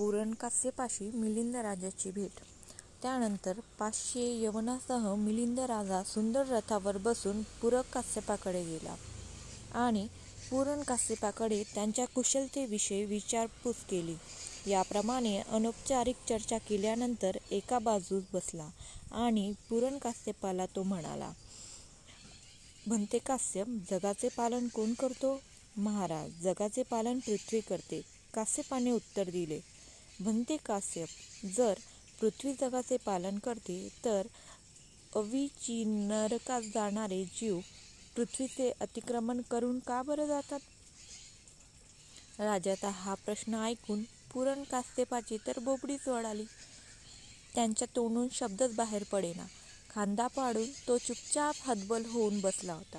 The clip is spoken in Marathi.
पुरणकास्यपाशी मिलिंद राजाची भेट त्यानंतर पाचशे यवनासह मिलिंद राजा सुंदर रथावर बसून पुरकास्यपाकडे गेला आणि पुरणकास्यपाकडे त्यांच्या कुशलतेविषयी विचारपूस केली. याप्रमाणे अनौपचारिक चर्चा केल्यानंतर एका बाजूस बसला आणि पुरणकास्यपाला तो म्हणाला, "भंते कास्यप, जगाचे पालन कोण करतो? "महाराज, जगाचे पालन पृथ्वी करते. कास्यपाने उत्तर दिले. "भंते कास्यप, जर पृथ्वी जगाचे पालन करते तर अविची नरकात जाणारे जीव पृथ्वीचे अतिक्रमण करून का बरं जातात? " राजाचा हा प्रश्न ऐकून पुरण कास्तेपाची तर बोबडीच वळाली त्यांच्या तोंडून शब्दच बाहेर पडेना. खांदा पाडून तो चुपचाप हतबल होऊन बसला होता.